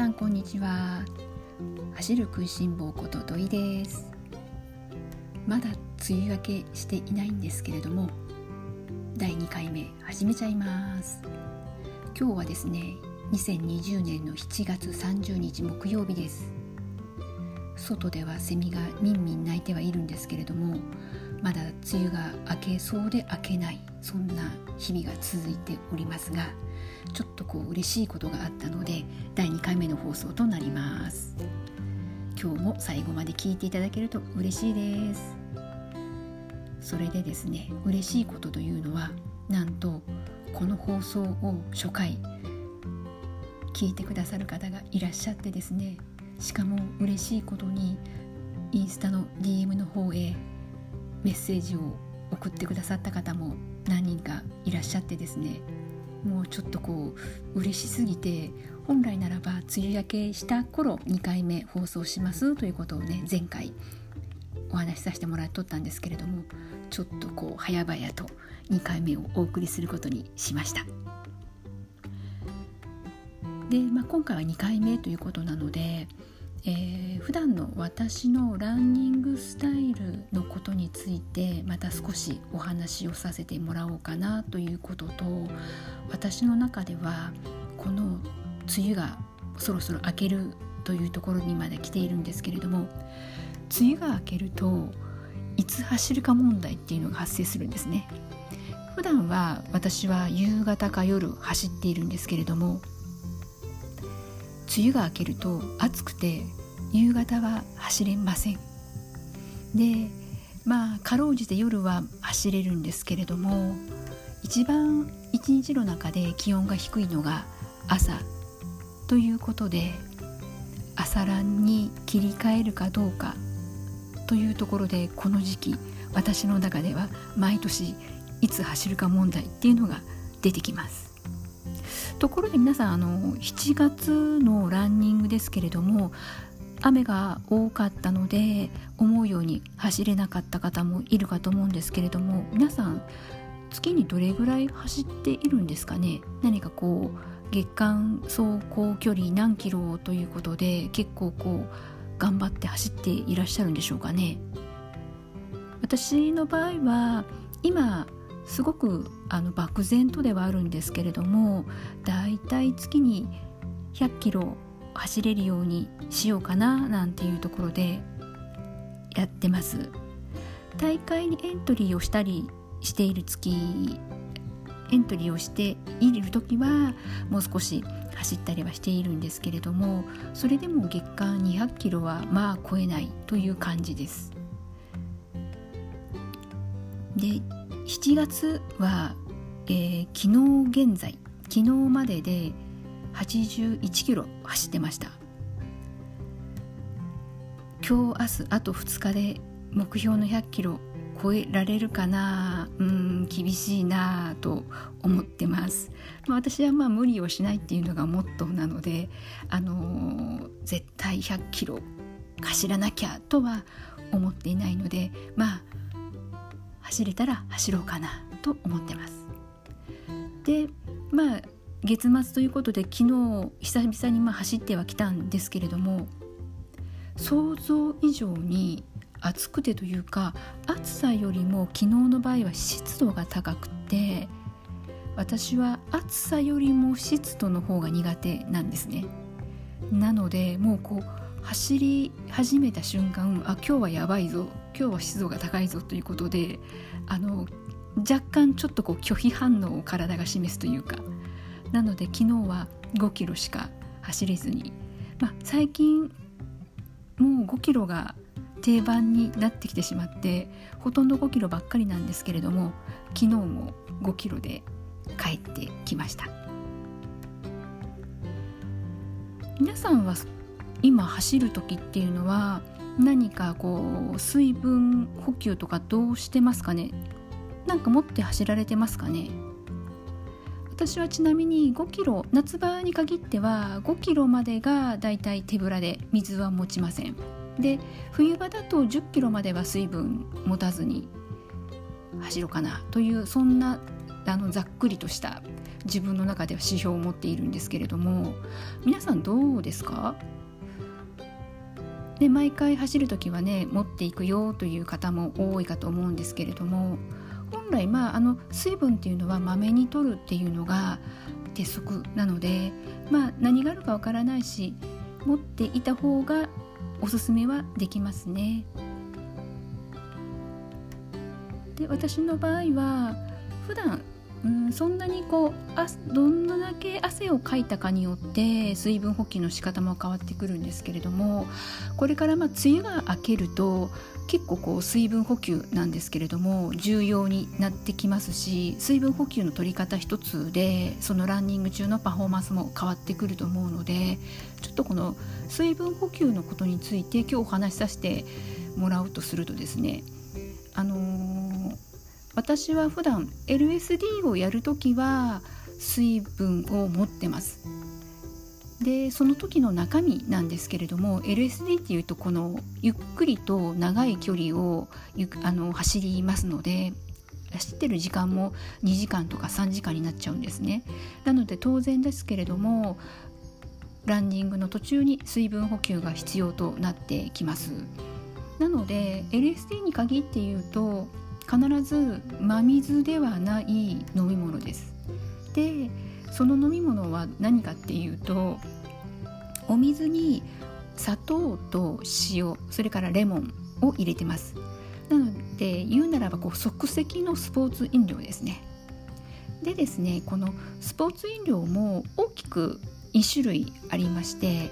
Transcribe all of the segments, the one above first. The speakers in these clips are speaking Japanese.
さんこんにちは。走る食いしん坊こと土井です。まだ梅雨明けしていないんですけれども第2回目始めちゃいます。今日はですね2020年の7月30日木曜日です。外ではセミがみんみん鳴いてはいるんですけれどもまだ梅雨が明けそうで明けないそんな日々が続いておりますがちょっとこう嬉しいことがあったので第2回目の放送となります。今日も最後まで聞いていただけると嬉しいです。それでですね嬉しいことというのはなんとこの放送を初回聞いてくださる方がいらっしゃってですねしかも嬉しいことにインスタの DM の方へメッセージを送ってくださった方も何人かいらっしゃってですねもうちょっとこう嬉しすぎて本来ならば梅雨明けした頃2回目放送しますということをね前回お話しさせてもらっとったんですけれどもちょっとこう早々と2回目をお送りすることにしました。で、まあ、今回は2回目ということなのでえー、普段の私のランニングスタイルのことについてまた少しお話をさせてもらおうかなということと私の中ではこの梅雨がそろそろ明けるというところにまで来ているんですけれども梅雨が明けるといつ走るか問題っていうのが発生するんですね。普段は私は夕方か夜走っているんですけれども梅雨が明けると暑くて夕方は走れません。でまあかろうじて夜は走れるんですけれども一番一日の中で気温が低いのが朝。ということで朝ランに切り替えるかどうか。というところでこの時期私の中では毎年いつ走るか問題っていうのが出てきます。ところで皆さんあの7月のランニングですけれども雨が多かったので思うように走れなかった方もいるかと思うんですけれども皆さん月にどれぐらい走っているんですかね？何かこう月間走行距離何キロということで結構こう頑張って走っていらっしゃるんでしょうかね？私の場合は今すごくあの漠然とではあるんですけれどもだいたい月に100キロ走れるようにしようかななんていうところでやってます。大会にエントリーをしたりしている月エントリーをしている時はもう少し走ったりはしているんですけれどもそれでも月間200キロはまあ超えないという感じです。で7月は、えー、昨日現在昨日までで81キロ走ってました。今日明日あと2日で目標の100キロ超えられるかなうん厳しいなと思ってます、まあ、私はまあ無理をしないっていうのがモットーなのであのー、絶対100キロ走らなきゃとは思っていないのでまあ走れたら走ろうかなと思ってます。でまあ月末ということで昨日久々にま走ってはきたんですけれども想像以上に暑くてというか暑さよりも昨日の場合は湿度が高くて私は暑さよりも湿度の方が苦手なんですね。なのでもうこう走り始めた瞬間あ今日はやばいぞ今日は湿度が高いぞということであの若干ちょっとこう拒否反応を体が示すというかなので昨日は5キロしか走れずに、まあ、最近もう5キロが定番になってきてしまってほとんど5キロばっかりなんですけれども昨日も5キロで帰ってきました。皆さんは今走る時っていうのは何かこう水分補給とかどうしてますかね？なんか持って走られてますかね？私はちなみに5キロ夏場に限っては5キロまでがだいたい手ぶらで水は持ちません。で冬場だと10キロまでは水分持たずに走ろうかなというそんなあのざっくりとした自分の中では指標を持っているんですけれども皆さんどうですか？で毎回走る時はね持っていくよという方も多いかと思うんですけれども本来まああの水分っていうのはまめに取るっていうのが鉄則なのでまあ何があるかわからないし持っていた方がおすすめはできますね。で私の場合は普段うんそんなにこうあどんなだけ汗をかいたかによって水分補給の仕方も変わってくるんですけれどもこれからまあ梅雨が明けると結構こう水分補給なんですけれども重要になってきますし水分補給の取り方一つでそのランニング中のパフォーマンスも変わってくると思うのでちょっとこの水分補給のことについて今日お話しさせてもらうとするとですねあのー、私は普段 LSD をやるときは水分を持ってます。でその時の中身なんですけれども LSD っていうとこのゆっくりと長い距離をあの走りますので走ってる時間も2時間とか3時間になっちゃうんですね。なので当然ですけれどもランニングの途中に水分補給が必要となってきます。なので LSD に限って言うと必ず真水ではない飲み物です。でその飲み物は何かっていうとお水に砂糖と塩それからレモンを入れてます。なので言うならばこう即席のスポーツ飲料ですね。でですねこのスポーツ飲料も大きく2種類ありまして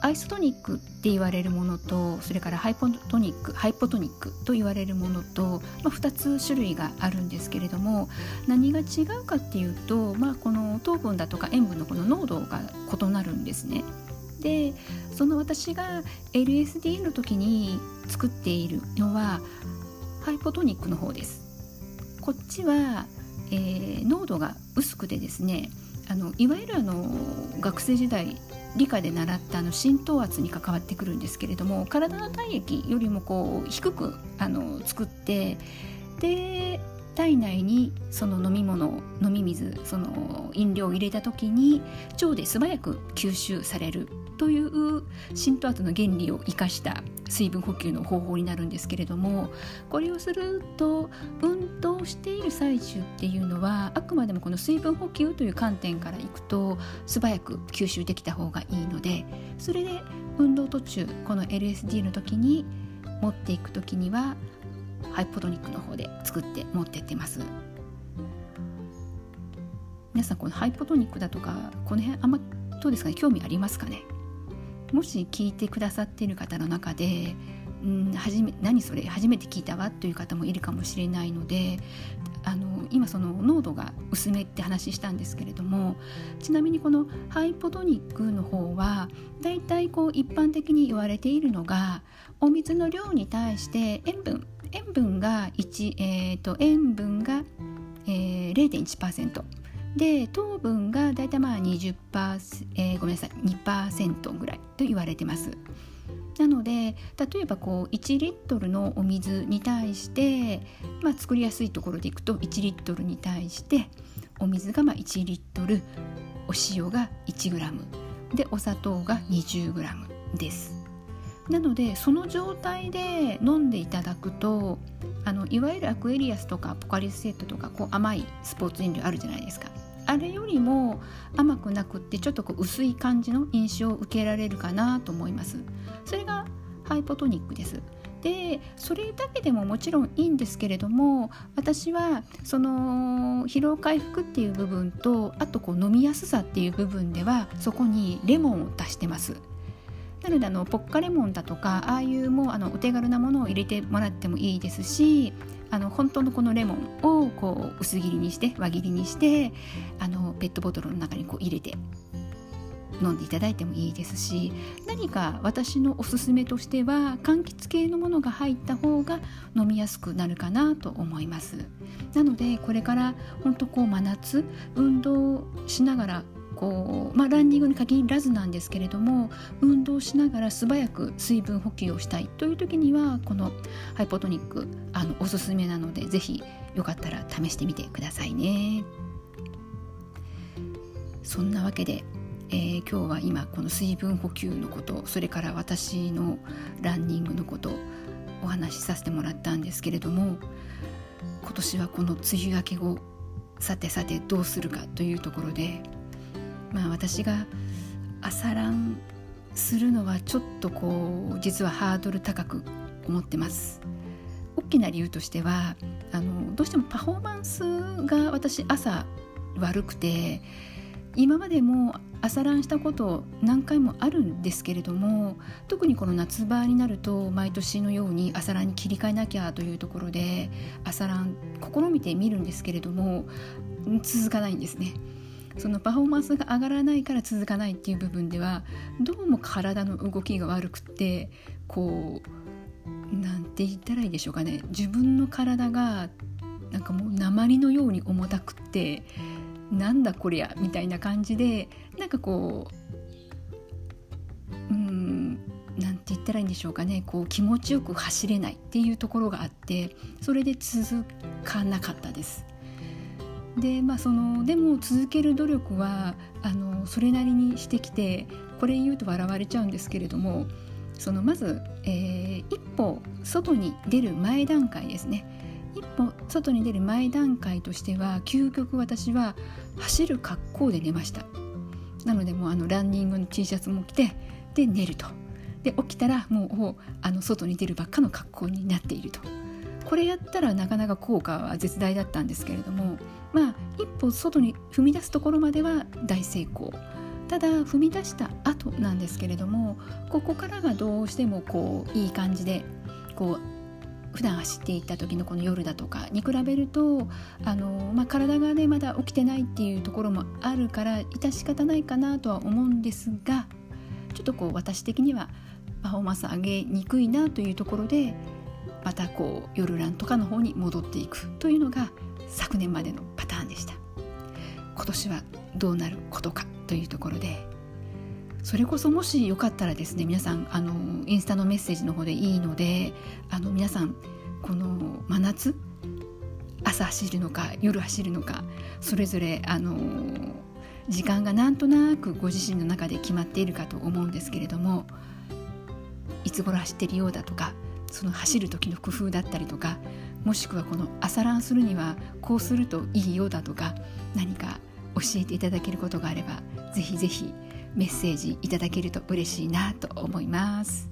アイソトニックって言われるものとそれからハイポトニックハイポトニックと言われるものと、まあ、2つ種類があるんですけれども何が違うかっていうと、まあ、この糖分だとか塩分のこの濃度が異なるんですね。でその私が LSD の時に作っているのはハイポトニックの方です。こっちは、えー、濃度が薄くてですねあのいわゆるあの学生時代理科で習ったあの浸透圧に関わってくるんですけれども体の体液よりもこう低くあの作ってで体内にその飲み物飲み水その飲料を入れた時に腸で素早く吸収されるという浸透圧の原理を生かした水分補給の方法になるんですけれどもこれをすると運動している最中っていうのはあくまでもこの水分補給という観点からいくと素早く吸収できた方がいいのでそれで運動途中この LSD の時に持っていく時にはハイポトニックの方で作って持ってってます。皆さんこのハイポトニックだとかこの辺あんまどうですかね興味ありますかね？もし聞いてくださっている方の中でうん初め何それ初めて聞いたわという方もいるかもしれないのであの今その濃度が薄めって話したんですけれどもちなみにこのハイポトニックの方はだいたいこう一般的に言われているのがお水の量に対して塩分塩分が1、えーと、塩分が、えー、0.1%で糖分がだいたいまあ20%、えー、ごめんなさい2%ぐらいと言われてます。なので例えばこう1リットルのお水に対して、まあ、作りやすいところでいくと1リットルに対してお水がまあ1リットルお塩が 1g でお砂糖が 20g です。なのでその状態で飲んでいただくとあのいわゆるアクエリアスとかポカリスエットとかこう甘いスポーツ飲料あるじゃないですか。あれよりも甘くなくってちょっとこう薄い感じの印象を受けられるかなと思います。それがハイポトニックです。でそれだけでももちろんいいんですけれども私はその疲労回復っていう部分とあとこう飲みやすさっていう部分ではそこにレモンを足してます。なのであのポッカレモンだとかああいうもうあのお手軽なものを入れてもらってもいいですしあの本当のこのレモンをこう薄切りにして輪切りにしてあのペットボトルの中にこう入れて飲んでいただいてもいいですし何か私のおすすめとしては柑橘系のものが入った方が飲みやすくなるかなと思います。なのでこれから本当こう真夏運動しながらこう、まあ、ランニングに限らずなんですけれども運動しながら素早く水分補給をしたいという時にはこのハイポトニックあのおすすめなので是非よかったら試してみてくださいね。そんなわけで、えー、今日は今この水分補給のことそれから私のランニングのことお話しさせてもらったんですけれども今年はこの梅雨明け後さてさてどうするかというところでまあ私が朝ランするのはちょっとこう実はハードル高く思ってます大きな理由としてはあのどうしてもパフォーマンスが私朝悪くて今までも朝ランしたこと何回もあるんですけれども特にこの夏場になると毎年のように朝ランに切り替えなきゃというところで朝ラン試みてみるんですけれども続かないんですね。そのパフォーマンスが上がらないから続かないっていう部分ではどうも体の動きが悪くてこうなんて言ったらいいでしょうかね自分の体がなんかもう鉛のように重たくってなんだこりゃみたいな感じでなんかこううんなんて言ったらいいんでしょうかねこう気持ちよく走れないっていうところがあってそれで続かなかったです。でまあ、そのでも続ける努力はあのそれなりにしてきてこれ言うと笑われちゃうんですけれどもそのまず、えー、一歩外に出る前段階ですね。一歩外に出る前段階としては究極私は走る格好で寝ました。なのでもうあのランニングの T シャツも着てで寝ると。で起きたらもうあの外に出るばっかの格好になっていると。これやったらなかなか効果は絶大だったんですけれどもまあ一歩外に踏み出すところまでは大成功。ただ踏み出した後なんですけれどもここからがどうしてもこういい感じでこう普段走っていた時のこの夜だとかに比べるとあの、まあ、体がねまだ起きてないっていうところもあるから致し方ないかなとは思うんですがちょっとこう私的にはパフォーマンス上げにくいなというところでまたこう夜ランとかの方に戻っていくというのが昨年までのパターンでした。今年はどうなることかというところでそれこそもしよかったらですね皆さんあのインスタのメッセージの方でいいのであの皆さんこの真夏朝走るのか夜走るのかそれぞれあの時間がなんとなくご自身の中で決まっているかと思うんですけれどもいつ頃走ってるようだとかその走る時の工夫だったりとかもしくはこの朝ランするにはこうするといいよだとか何か教えていただけることがあればぜひぜひメッセージいただけると嬉しいなと思います。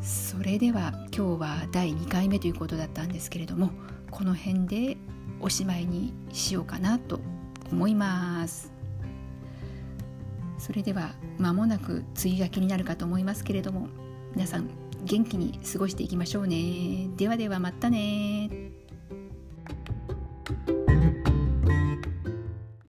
それでは今日は第2回目ということだったんですけれどもこの辺でおしまいにしようかなと思います。それでは間もなく梅雨明けになるかと思いますけれども皆さん元気に過ごしていきましょうね。ではではまたね。